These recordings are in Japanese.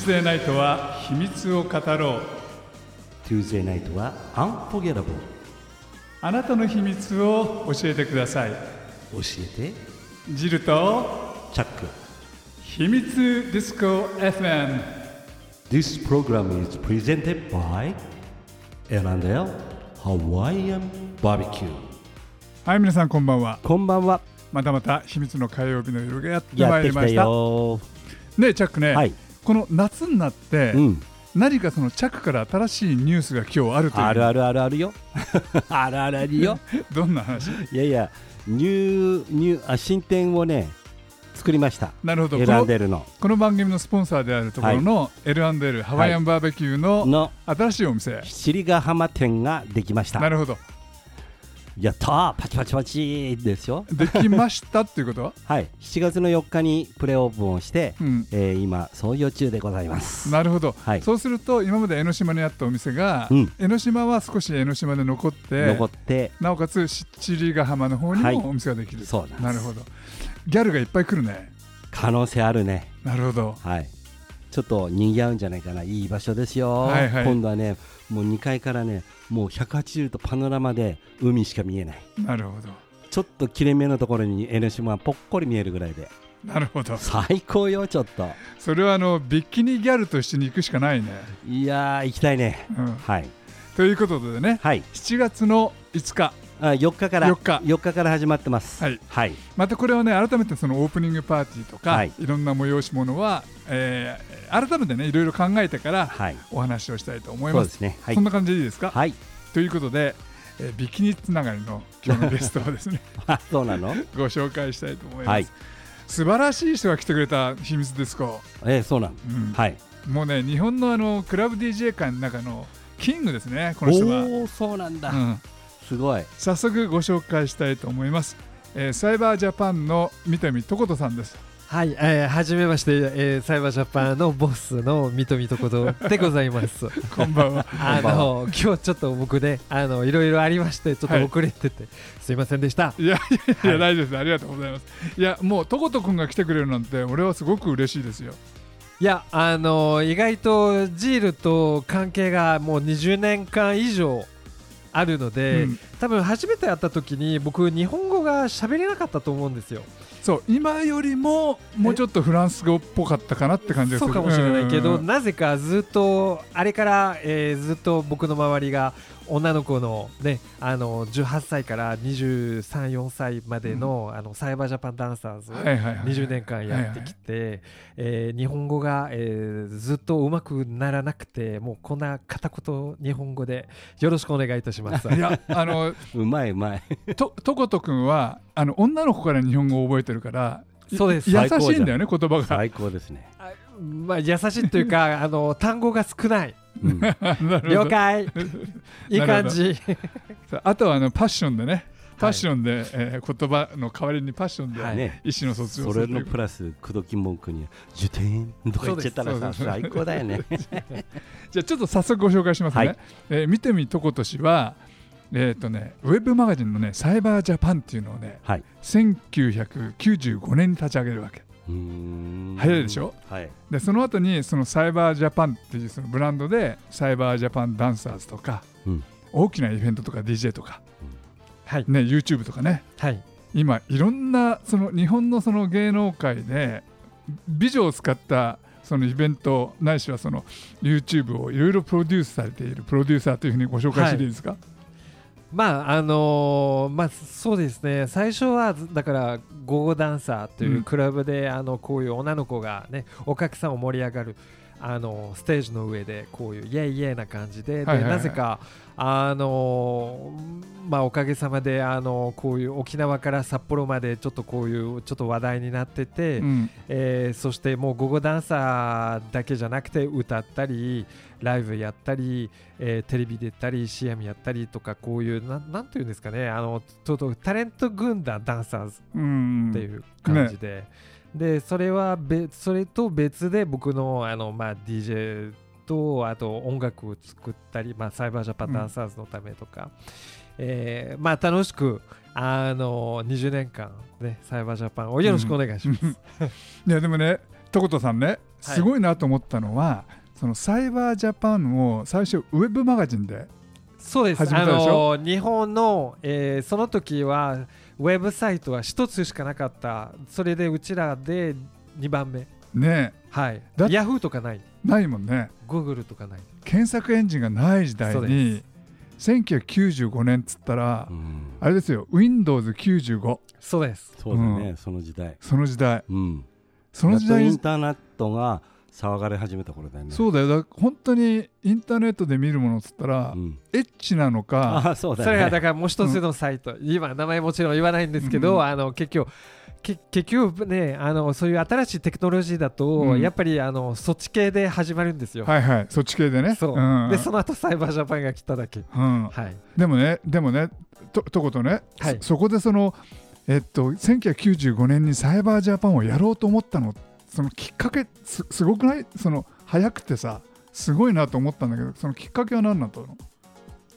Tuesday ナイトは秘密を語ろう。Tuesday ナイトは Unforgettable あなたの秘密を教えてください。教えて。ジルとチャック。秘密ディスコ FM This program is presented by L&L Hawaiian Barbecue はい皆さんこんばんは。こんばんは。またまた秘密の火曜日の夜がやってまいりました。よ。ねチャックね、はいこの夏になって、うん。何かそのチャックから新しいニュースが今日あるという。あるあるあるあるよ。あるあるあるよ。どんな話？いやいやニューニューあ新店をね作りました。なるほど。この。L&L のこの番組のスポンサーであるところの L&L ハワイアンバーベキューのの新しいお店、七里ヶ浜店ができました。なるほどやったーパチパチパチですよ。できましたっていうこと？は、はい。7月の4日にプレオープンをして、うん、えー今創業中でございます。なるほど、はい。そうすると今まで江ノ島にあったお店が、うん。江ノ島は少し江ノ島で残って残ってなおかつ七里ヶ浜の方にはい。もお店ができる、そうなんです。なるほど。ギャルがいっぱい来るね。可能性あるね。なるほど。はい。ちょっと賑わうんじゃないかな。いい場所ですよ、はいはい。今度はねもう2階からねもう180度パノラマで海しか見えない。なるほど。ちょっと切れ目のところに江ノ島がぽっこり見えるぐらいで。なるほど。最高よちょっと。それはあのビキニギャルとしてに行くしかないね、いやー行きたいね。うん、はい。ということでねはい。7月の5日あ4日から4日。から始まってます。はい。はい。またこれをね改めてそのオープニングパーティーとか、はい。い、ろんな催し物は、えー改めてねいろいろ考えてからはい。お話をしたいと思いそうまですすね。はい。そんな感じでいいですか、はい。ということで、えービキニつながりの今日のゲストをですね あそうなの？ご紹介したいと思います、はい。素晴らしい人が来てくれた秘密ですこえー、そうなの。うん。はい。もうね日本のあのクラブ DJ 界の中のキングですねこの人は、おおそうなんだ、うん、すごい。早速ご紹介したいと思います、えーサイバージャパンの三富とことさんです。はい、えー、はじめまして、えー、サイバージャパンのボスの三富とことでございます。こんばんは。あの今日ちょっと僕ね、あのいろいろありましてちょっと遅れてて、すいませんでした。いやいやいや、はい。大丈夫です。ありがとうございます。いやもうとことくんが来てくれるなんて俺はすごく嬉しいですよ。いや、あの意外とジールと関係がもう20年間以上あるので、うん。多分初めて会った時に僕日本語が喋れなかったと思うんですよ。そう今よりももうちょっとフランス語っぽかったかなって感じがす。るそうかもしれないけど、うん。なぜかずっとあれから、えーずっと僕の周りが女の子のねあの18歳から234歳までの,、あのサイバージャパンダンサーズをはいはいはい。20年間やってきて、えー日本語が、えーずっとうまくならなくてもうこんな片言日本語でよろしくお願いいたします。いやあの うまいうまい。ととことくんはあの女の子から日本語を覚えてるからいそうです。優しいんだよね言葉が。最高ですね、あまあ、優しいというかあの単語が少ないうん、了解。いい感じ。さあとはあのパッションでね。パッションで、えー言葉の代わりにパッションで、はい。ね意思の疎通をそれする。というのプラス口説き文句に「受験」とか言っちゃったらさそうです。最高だよね。じゃあちょっと早速ご紹介しますね、はい。えー見てみとことしはえっ、とねウェブマガジンのねサイバージャパンっていうのをねはい。1995年に立ち上げるわけ早いでしょ？はい。でその後にそのサイバージャパンっていうそのブランドでサイバージャパンダンサーズとか、うん。大きなイベントとか DJ とか、はい。ね、YouTube とかね。はい。今いろんなその日本のその芸能界で美女を使ったそのイベントないしはその YouTube をいろいろプロデュースされているプロデューサーというふうにご紹介していいですか、まああのーまあそうですね。最初はずだからゴーダンサーといううん。クラブで、あのこういう女の子がねお客さんを盛り上がるあのステージの上でこういうイエイイエイな感じで,で、なぜかあのーまあおかげさまであのこういう沖縄から札幌までちょっとこういうちょっと話題になってて、うん。えーそしてもうゴゴダンサーだけじゃなくて歌ったりライブやったり、えーテレビ出たり CM やったりとかこういうなんなんていうんですかねあのちょっとタレント軍団ダンサーズうん。っていう感じで、でそれは別それと別で僕のあの、まあ、DJ とあと音楽を作ったり、まあ、サイバージャパンダンサーズのためとか、えーまあ、楽しくあの20年間、ね、サイバージャパンをよろしくお願いします。いやでもねとことさんねすごいなと思ったのは、そのサイバージャパンを最初ウェブマガジンでそうです。始めたでしょ？あの日本の、えーその時はウェブサイトは一つしかなかった。それでうちらで2番目。ねはい。だヤフーとかない。ないもんね。グーグルとかない。検索エンジンがない時代そうに1995年っつったら、うん。あれですよ。Windows95 そうです。そうだね、うその時代。その時代。うん。その時代インターネットが騒がれ始めた頃だよね。そうだよ。だ本当にインターネットで見るものっつったら、うん。エッチなのかそうだよね。それがだからもう一つのサイト、今名前もちろん言わないんですけど、うんあの結局け結局ねあのそういう新しいテクノロジーだと、うん。やっぱりあのそっち系で始まるんですよ、はいはい。そっち系でね。そう、ん。でその後サイバージャパンが来ただけ。うん、はい。でもねでもねととことね、はい。そそこでそのえっと1995年にサイバージャパンをやろうと思ったのそのきっかけすすごくない？その早くてさすごいなと思ったんだけどそのきっかけは何だったの？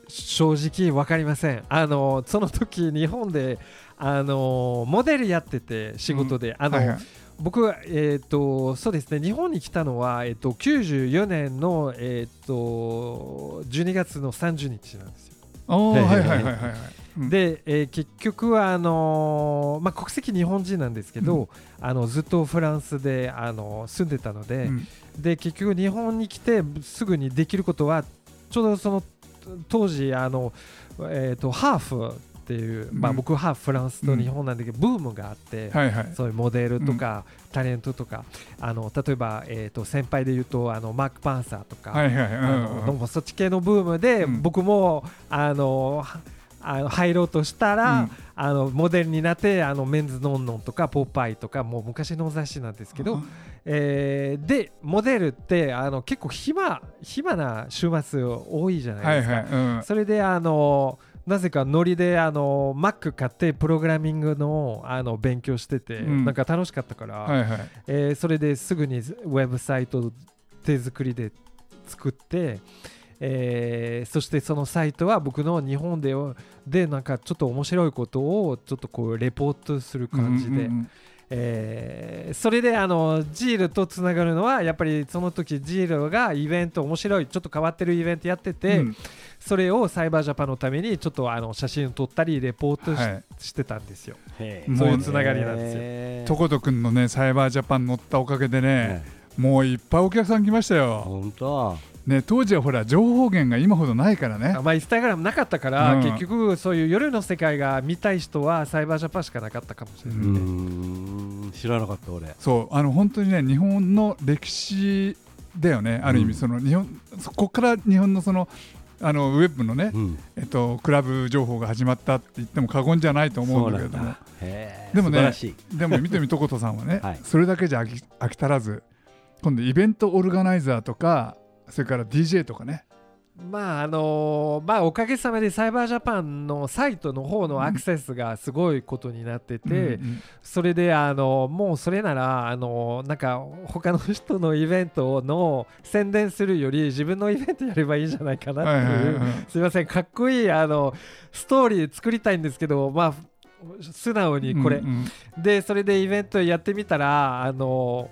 正直分かりません。あのその時日本であのモデルやってて仕事で、あの、はいはい。僕は、えー、とそうですね。日本に来たのは、えー、と94年の、えー、と12月の30日なんですよ。おーへへへはいはいはいはいはい。う んで、えー結局はあのーまあ、国籍日本人なんですけど、うん。あのずっとフランスで、あの住んでたので,、うん。で結局日本に来てすぐにできることはちょうどその当時あの、えー、とハーフっていう、まあ、うん僕ハーフフランスと日本なんだけど、ブームがあって、そういうモデルとか、タレントとかあの例えば、えー、と先輩で言うとあのマーク・パンサーとか、そっち系のブームで、うん。僕もあのはあの入ろうとしたら、うん。あのモデルになってあのメンズノンノンとかポッパイとかもう昔の雑誌なんですけど、えーでモデルってあの結構暇暇な週末多いじゃないはいですか。はいうんそれであのなぜかノリであの Mac 買ってプログラミングのあの勉強してて、うん。なんか楽しかったから、はいはい。えーそれですぐにウェブサイト手作りで作って、えーそしてそのサイトは僕の日本ででなんかちょっと面白いことをちょっとこうレポートする感じで、うんうんうん。えーそれであのジールとつながるのはやっぱりその時ジールがイベント面白いちょっと変わってるイベントやってて、うん。それをサイバージャパンのためにちょっとあの写真を撮ったりレポートし,、はい。してたんですよ。へそういうつながりなんですよ。よとことくんのねサイバージャパン乗ったおかげでね、ね。もういっぱいお客さん来ましたよ、本当。ね、当時はほら情報源が今ほどないからねあまあ、インスタグラムなかったから、うん結局そういう夜の世界が見たい人はサイバージャパンしかなかったかもしれない。うーん。知らなかった俺。そうあの本当にね日本の歴史だよねある意味うんその日本、そこから日本のそのあのウェブのね、うん。えっと、クラブ情報が始まったって言っても過言じゃないと思うんだけれどもでもね素晴らしい。でも見てみとことさんはね、はいそれだけじゃ飽き飽き足らず今度イベントオルガナイザーとかそれから DJ とかね。まああのーまあおかげさまでサイバージャパンのサイトの方のアクセスがすごいことになってて、うんそれであのもうそれならあのなんか他の人のイベントの宣伝するより自分のイベントやればいいんじゃないかなはいっていう、すいません。かっこいいあのストーリー作りたいんですけどまあ素直にこれ、うんうん。でそれでイベントやってみたらあの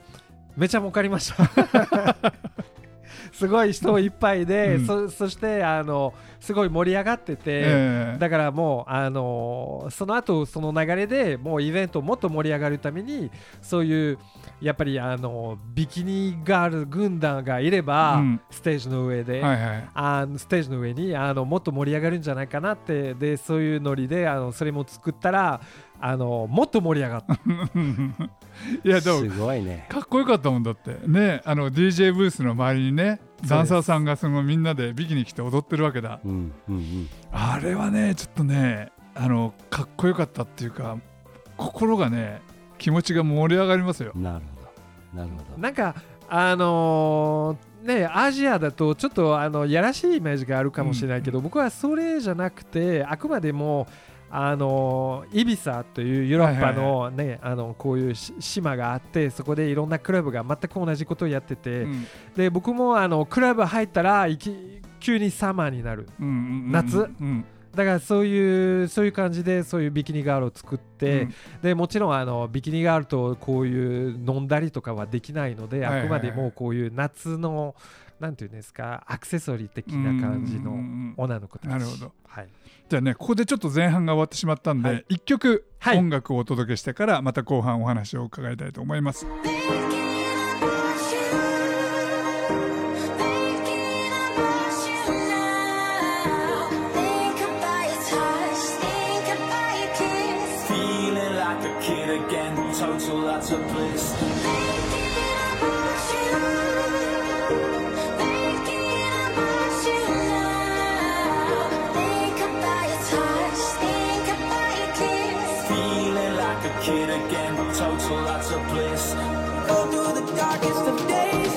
めちゃ儲かりました すごい人いっぱいで、うん。そそしてあのすごい盛り上がってて、ええ。だからもうあのその後その流れでもうイベントをもっと盛り上がるためにそういうやっぱりあのビキニガール軍団がいれば、うん。ステージの上で、はいはい。あのステージの上にあのもっと盛り上がるんじゃないかなってでそういうノリであのそれも作ったらあのもっと盛り上がった いやでもすごいね。かっこよかったもんだってねあの DJ ブースの周りにねダンサーさんがそのみんなでビキニ着て踊ってるわけだうんうんうん。あれはねちょっとねあのかっこよかったっていうか心がね気持ちが盛り上がりますよなるほど。なるほど。なんかあのーねアジアだとちょっとあのやらしいイメージがあるかもしれないけど、僕はそれじゃなくてあくまでもあのイビサというヨーロッパのね、あのこういうし島があってそこでいろんなクラブが全く同じことをやってて、うん。で僕もあのクラブ入ったらいき急にサマーになるうんうんうん夏。うん。だからそういうそういう感じでそういうビキニガールを作って、うん。でもちろんあのビキニガールとこういう飲んだりとかはできないので、はいはいはい。あくまでもこういう夏のなんていうんですかアクセサリー的な感じの女の子たち。なるほど。はい、じゃあねここでちょっと前半が終わってしまったんで、はい。一曲はい。音楽をお届けしてからまた後半お話を伺いたいと思います。Feeling total lots of bliss. Go through the darkest of days,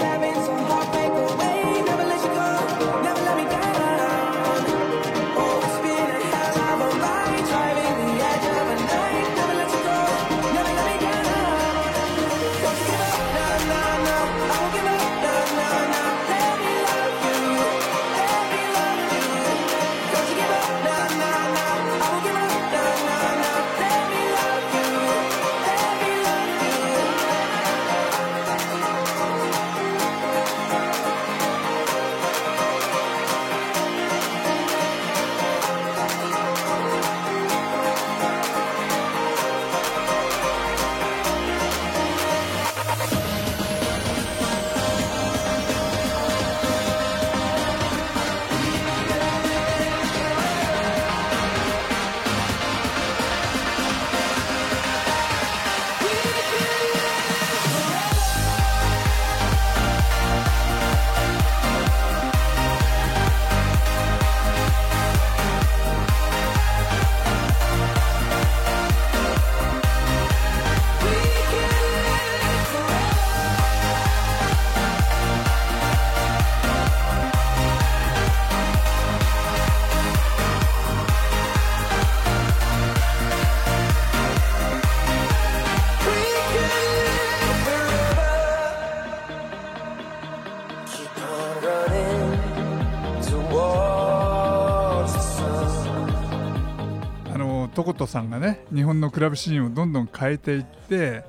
さんがね日本のクラブシーンをどんどん変えていって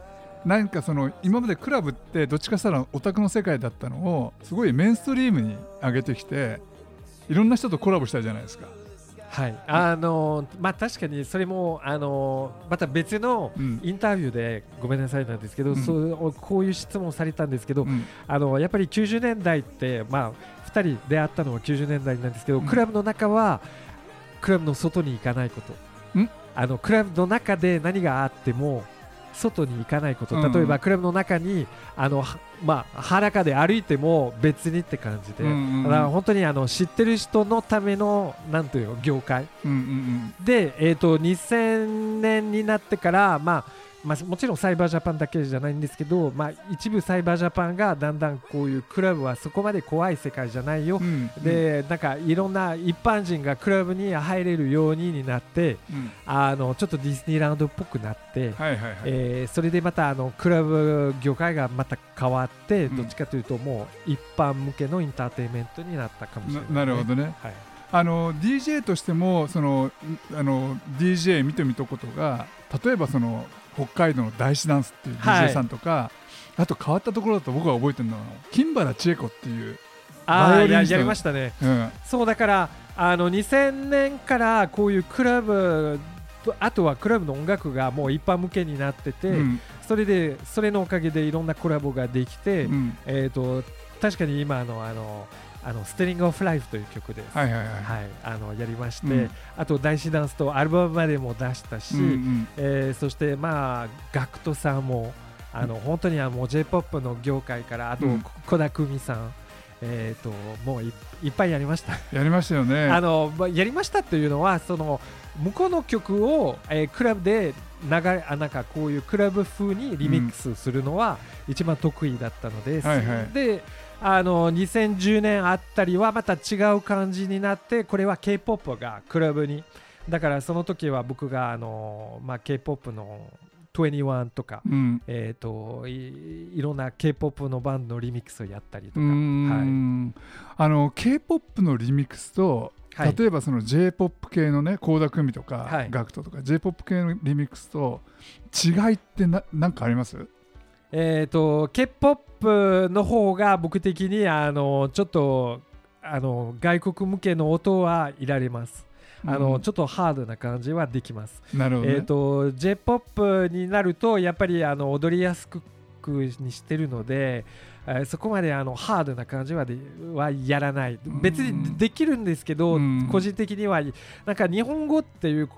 なんかその今までクラブってどっちかしたらオタクの世界だったのをすごいメインストリームに上げてきていろんな人とコラボしたじゃないですか。はい、あのまあ確かにそれもあのまた別のうん。インタビューでごめんなさいなんですけど、うん。そうこういう質問されたんですけど、うん。あのやっぱり90年代って、まあ、2人出会ったのは90年代なんですけど、うんクラブの中はクラブの外に行かないこと。んあのクラブの中で何があっても外に行かないこと、うん。例えばクラブの中にあの、はまあ、裸で歩いても別にって感じで、だから本当にあの知ってる人のためのなんというの業界。で、えー、と2000年になってから、まあまあ、もちろんサイバージャパンだけじゃないんですけど、まあ、一部サイバージャパンがだんだんこういうクラブはそこまで怖い世界じゃないよ、うんでなんかいろんな一般人がクラブに入れるようにになってうん。あのちょっとディズニーランドっぽくなって、はいはいはい、えーそれでまたあのクラブ業界がまた変わって、うん。どっちかというともう一般向けのエンターテインメントになったかもしれない、ななるほどね。はい。あの DJ としてもそのんあの DJ 見てみとことが例えばその北海道の大師ダンスっていうはい。DJ さんとか、あと変わったところだと僕は覚えてるのは金原千恵子っていう、あバイオリニストーややりましたね。うん。そうだからあの2000年からこういうクラブとあとはクラブの音楽がもう一般向けになってて、うん。それでそれのおかげでいろんなコラボができて、うん。えー、と確かに今あのあのあのステリング・オフ・ライフという曲です、はいはいはい、はい、あのやりまして、うん。あと大師ダンスとアルバムまでも出したし、うんうん。えーそしてまあガクトさんもあの本当にあの J−POP の業界からあとうん。小田久美さん、えー、ともういいっぱいやりました。やりましたよね。あのまあやりましたというのはその向こうの曲を、えークラブで流れあなんかこういうクラブ風にリミックスするのは一番得意だったので、はいはい。であの2010年あったりはまた違う感じになってこれは K-POP がクラブに。だからその時は僕があの、まあ、K-POP の21とか、うん。えー、といいろんな K-POP のバンドのリミックスをやったりとうか、はい。んあの K-POP のリミックスとはい。例えばその j p o p 系のね倖田來未とか、はい。ガクトとか j p o p 系のリミックスと違いってななんかあります？えっ、と K-POP の方が僕的にあのちょっとあの外国向けの音はいられます。あの、うんちょっとハードな感じはできます。なるほど、ねえっ、と J-POP になるとやっぱりあの踊りやすくにしてるので、えーそこまであのハードな感じはではやらない。別にできるんですけど、うん個人的にはなんか日本語っていう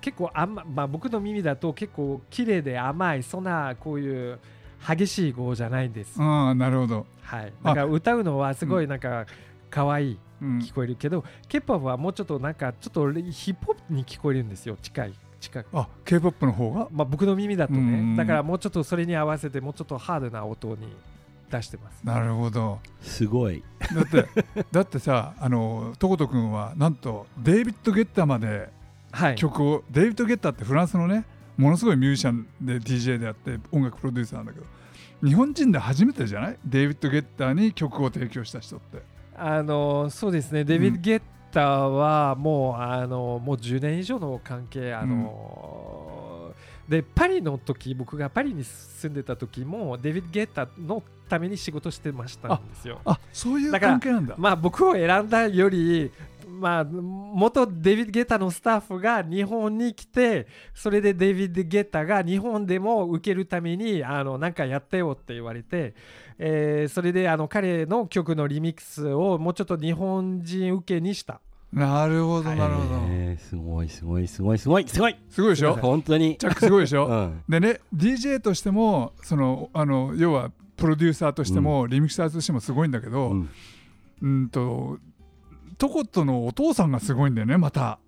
結構甘、まあ、僕の耳だと結構綺麗で甘いそんなこういう激しい語じゃないんです。ああなるほど、はい。あだから歌うのはすごいなんか可愛いうん聞こえるけど、K-POP はもうちょっとなんかちょっとヒップホップに聞こえるんですよ。近い近く。あ k p o p の方が？まあ僕の耳だとね、うんだからもうちょっとそれに合わせてもうちょっとハードな音に出してます。なるほどすごいだってだってさあのトコト君はなんとデイビッド・ゲッターまではい。曲を、デイビッド・ゲッターってフランスのねものすごいミュージシャンで DJ であって音楽プロデューサーなんだけど日本人で初めてじゃない？デイビッド・ゲッターに曲を提供した人って。あのそうですね、デビッド・ゲッターはもう,、あのもう10年以上の関係、あのでパリの時僕がパリに住んでた時もデビッド・ゲッターのために仕事してましたんですよ。あそういう関係なんだ。まあ僕を選んだより、まあ、元デビッド・ゲッターのスタッフが日本に来てそれでデビッド・ゲッターが日本でも受けるためにあのなんかやってよって言われて、えーそれであの彼の曲のリミックスをもうちょっと日本人受けにした。なるほどなるほど、えーすごいすごいすごいすごいすごい。すごいでしょ？本当に。チャックすごいでしょ、うん。でね DJ としてもそのあの要はプロデューサーとしても、リミキサーとしてもすごいんだけど、うん。うんとトコトのお父さんがすごいんだよねまた。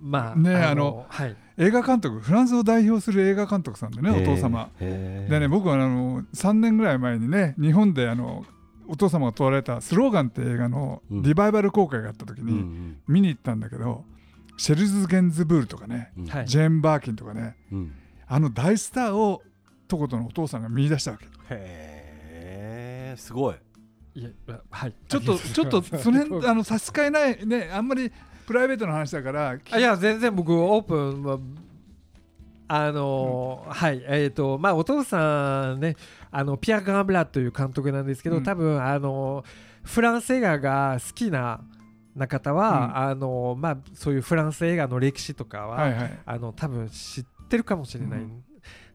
まあ、ねあのはい、映画監督フランスを代表する映画監督さんでね、お父様。でね僕はあの3年ぐらい前にね日本であのお父様が撮られた「スローガン」って映画のうん。リバイバル公開があった時うんに見に行ったんだけど、シェルズ・ゲンズブールとかね、ジェーン・バーキンとかねうん。あの大スターをトコトのお父さんが見出したわけ。へえすごいいやはい、ちょっとちょっとその辺ああの差し支えないねあんまりプライベートの話だからあいや全然僕オープンはあのーはい。えっ、とまあお父さんねあのピア・ガンブラという監督なんですけど、うん。多分あのフランス映画が好きなな方は、うん。あのまあそういうフランス映画の歴史とかは、はいはい。あの多分知ってるかもしれない、うん。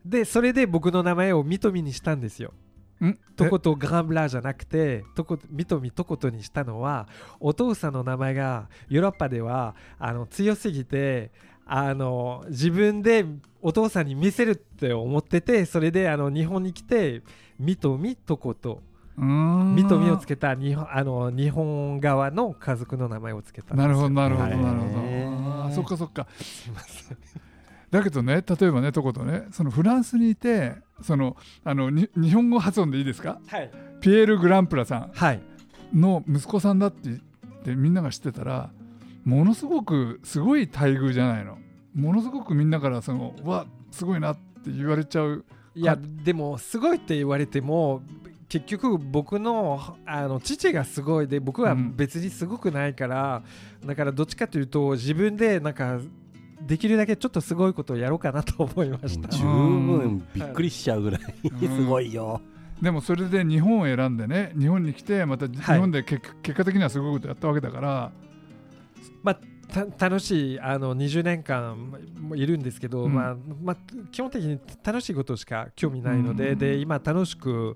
でそれで僕の名前をミトミにしたんですよん？トコとガンブラじゃなくてトコミトミトコトにしたのはお父さんの名前がヨーロッパではあの強すぎてあの自分でお父さんに見せるって思っててそれであの日本に来てミトミトコト。うーん。ミトミをつけた日本あの日本側の家族の名前をつけたなるほどなるほどはい。なるほど。そっかそっかだけどね例えばねとことねそのフランスにいてそのあのに日本語発音でいいですか？はい。ピエール・グランプラさんはい。の息子さんだって言ってみんなが知ってたらものすごくすごい待遇じゃないの。ものすごくみんなからそのうわすごいなって言われちゃういやでもすごいって言われても結局僕のあの父がすごいで僕はうん。別にすごくないから、だからどっちかというと自分でなんかできるだけちょっとすごいことをやろうかなと思いました。十分びっくりしちゃうぐらい。すごいよ。でもそれで日本を選んでね日本に来てまた日本で結,、結果的にはすごいことやったわけだから。た楽しいあの20年間もいるんですけど、うん。まあまあ、基本的に楽しいことしか興味ないので,、うん。で今楽しく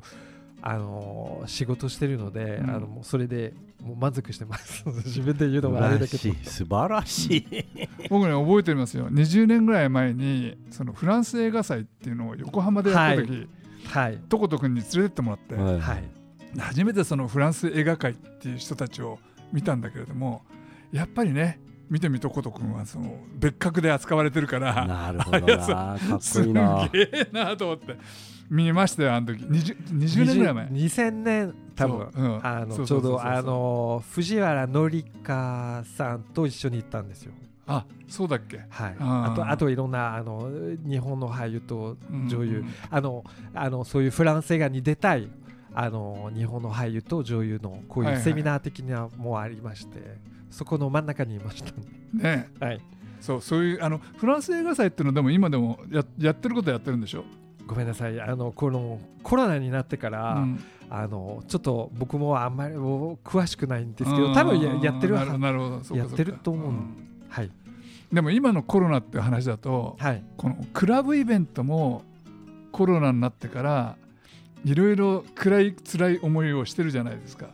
あの仕事してるので、うん。あのもうそれでもう満足してます。自分で言うの素もあれだけど。晴らしい素晴らしい。僕ね覚えてますよ。20年ぐらい前にそのフランス映画祭っていうのを横浜でやった時、はい。とことくんに連れてってもらって、はい。はい。初めてそのフランス映画界っていう人たちを見たんだけれどもやっぱりね見てみとことくんはその別格で扱われてるからなるほどな。かっこすんいいな。げえなと思って見ましたよあの時。20, 20年ぐらい前。20 2000年多分。そう。うん。あのちょうどあの藤原紀香さんと一緒に行ったんですよ。あそうだっけ。はい、あとあといろんなあの日本の俳優と女優、うんあのあのそういうフランス映画に出たいあの日本の俳優と女優のこうはいはい。いうセミナー的なもありまして、そこの真ん中にいましたね。ね。はい、そうそういうあのフランス映画祭っていうのはでも今でもややってることはやってるんでしょ、ごめんなさい。あのこのコロナになってから、うん。あのちょっと僕もあんまりお詳しくないんですけど多分ややってるなるほどなるほど。そうかやってると思う。そうかはい。うんでも今のコロナっていう話だとはい。このクラブイベントもコロナになってからいろいろ暗い辛い思いをしてるじゃないですか。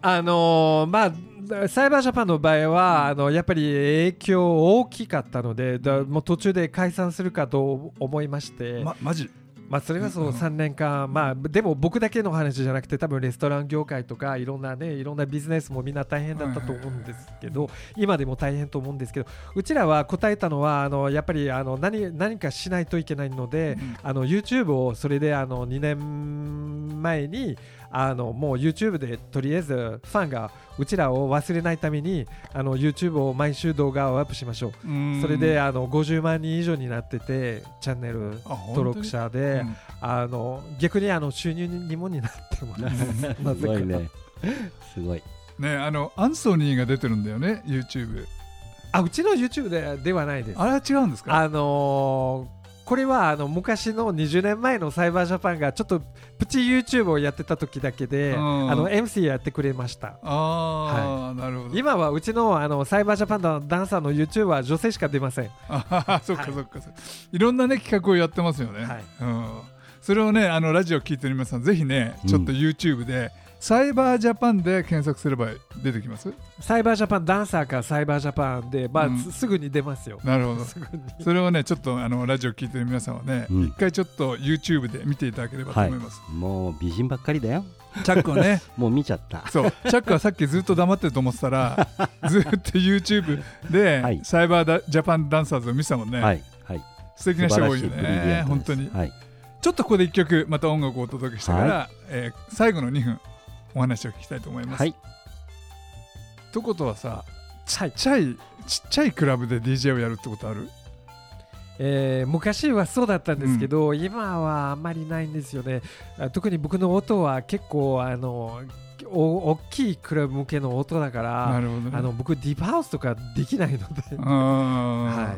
あのーまあサイバージャパンの場合はあのやっぱり影響大きかったのでだもう途中で解散するかと思いまして、まマジ？まあ、それはそううん3年間、まあ、でも僕だけの話じゃなくて多分レストラン業界とかいろんなねいろんなビジネスもみんな大変だったと思うんですけど今でも大変と思うんですけどうちらは答えたのはあのやっぱりあの何何かしないといけないので、うんあの YouTube をそれであの2年前にあのもう YouTube でとりあえずファンがうちらを忘れないためにあの YouTube を毎週動画をアップしましょう。うん。それであの50万人以上になっててチャンネル登録者で、うん。あの逆にあの収入にもになってます。なすぜか。ごいね。すごい。ねあのアンソニーが出てるんだよね YouTube あうちの YouTube でではないです。あれは違うんですか？あのーこれはあの昔の20年前のサイバージャパンがちょっとプチ YouTube をやってた時だけで、うん。あの MC やってくれました。ああ、なるほど。今はうちのあのサイバージャパンのダンサーの YouTube は女性しか出ません。あははそっかはいそっか、そっか。いろんなね企画をやってますよね、はい。うん、それをねあのラジオ聞いてる皆さんぜひねうんちょっと YouTube で、サイバージャパンで検索すれば出てきます？サイバージャパンダンサーかサイバージャパンで、まあうん。すすぐに出ますよ。なるほど。すぐに。それをねちょっとあのラジオ聞いてる皆さんはね、うん。一回ちょっと YouTube で見ていただければと思います、もう美人ばっかりだよ。チャックはね。もう見ちゃった。そう。チャックはさっきずっと黙ってると思ってたら ずっと YouTube で、はい。サイバーダジャパンダンサーズを見てたもんね、はい。はい。素敵な人が多いよね。本当に。はい。ちょっとここで一曲また音楽をお届けしてから、はえー最後の2分お話を聞きたいと思います。はいとことはさちはいっちゃいちっちゃいクラブで DJ をやるってことある？えー昔はそうだったんですけど、今はあんまりないんですよね。あ特に僕の音は結構あのお大きいクラブ向けの音だから、ね。あの僕ディープハウスとかできないので、うん は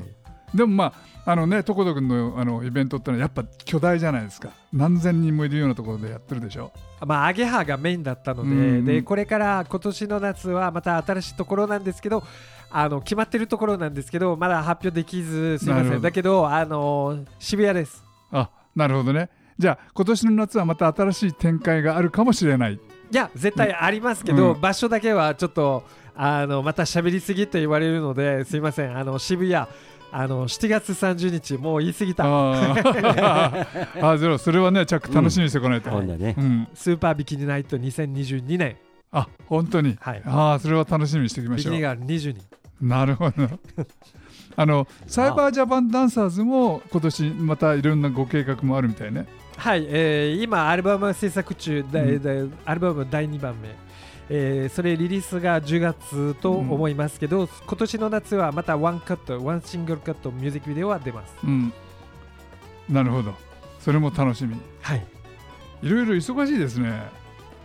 い。でもまああのねとことくんのあのイベントってのはやっぱ巨大じゃないですか。何千人もいるようなところでやってるでしょ。まあ、アゲハがメインだったので,、うんでこれから今年の夏はまた新しいところなんですけどあの決まってるところなんですけどまだ発表できずすいません。だけどあの渋谷です。あなるほどね。じゃあ今年の夏はまた新しい展開があるかもしれない。いや絶対ありますけど、うん。場所だけはちょっとあのまた喋りすぎと言われるのですいません。あの渋谷あの7月30日もう言い過ぎた。あー。あゼロ。それはねチャック楽しみにしてこないと、今度はね。うん。スーパービキニナイト2022年。あ本当に、はい。ああそれは楽しみにしていきましょう。ビキニが20人なるほど。あのサイバージャパンダンサーズも今年またいろんなご計画もあるみたいね。はい、えー今アルバム制作中、だうん。だアルバム第2番目、えーそれリリースが10月と思いますけど、今年の夏はまたワンカットワンシングルカットミュージックビデオは出ます。うん。なるほど。それも楽しみ。はい。いろいろ忙しいですね。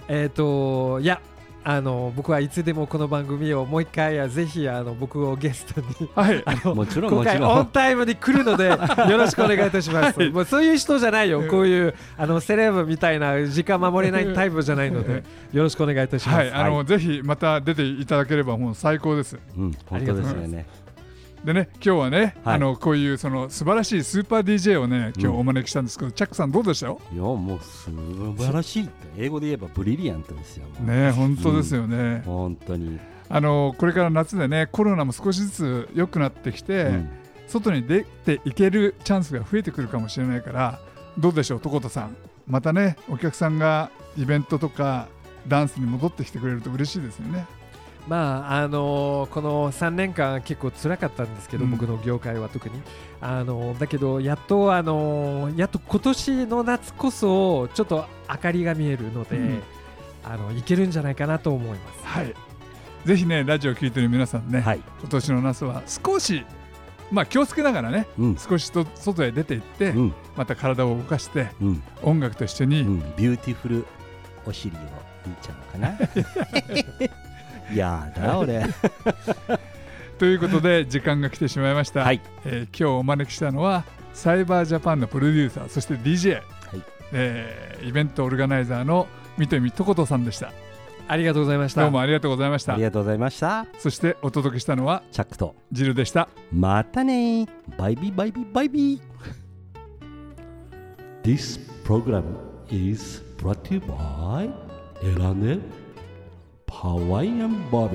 えっ、といやあの僕はいつでもこの番組をもう一回あぜひあの僕をゲストにはい。あのもちろん今回もちろん。オンタイムに来るので よろしくお願いいたします、はい。もうそういう人じゃないよ、うん。こういうあのセレブみたいな時間守れないタイプじゃないのでよろしくお願いいたします、はい、あの、ぜひまた出ていただければもう最高です。うん本当ですよねでね、今日はね、はいあのこういうその素晴らしいスーパー DJ をね、今日お招きしたんですけど、チャックさんどうでしたよ？いやもう素晴らしい英語で言えばブリリアントですよね、本当ですよね。本当にあのこれから夏でね、コロナも少しずつ良くなってきて、うん外に出ていけるチャンスが増えてくるかもしれないから、どうでしょう、とことさん。またね、お客さんがイベントとかダンスに戻ってきてくれると嬉しいですよね。まああのこの3年間結構辛かったんですけど、うん。僕の業界は特に。あのだけどやっとあのやっと今年の夏こそちょっと明かりが見えるので、うん。あのいけるんじゃないかなと思います。はい。ぜひね、ラジオ聞いてる皆さんね、はい。今年の夏は少し、まあ気をつけながらね、うん。少しと外へ出て行って、うん。また体を動かして、うん。音楽と一緒に、うん。ビューティフルお尻を見ちゃうのかな やだ 俺。ということで時間が来てしまいました、はい。えー今日お招きしたのはサイバージャパンのプロデューサーそして DJ、はい。えーイベントオルガナイザーの三富とことさんでした。ありがとうございました。どうもありがとうございました。ありがとうございました。そしてお届けしたのはチャックと。ジルでした。またねバイビーバイビーバイビー。This program is brought to you by エラネハワイアンバ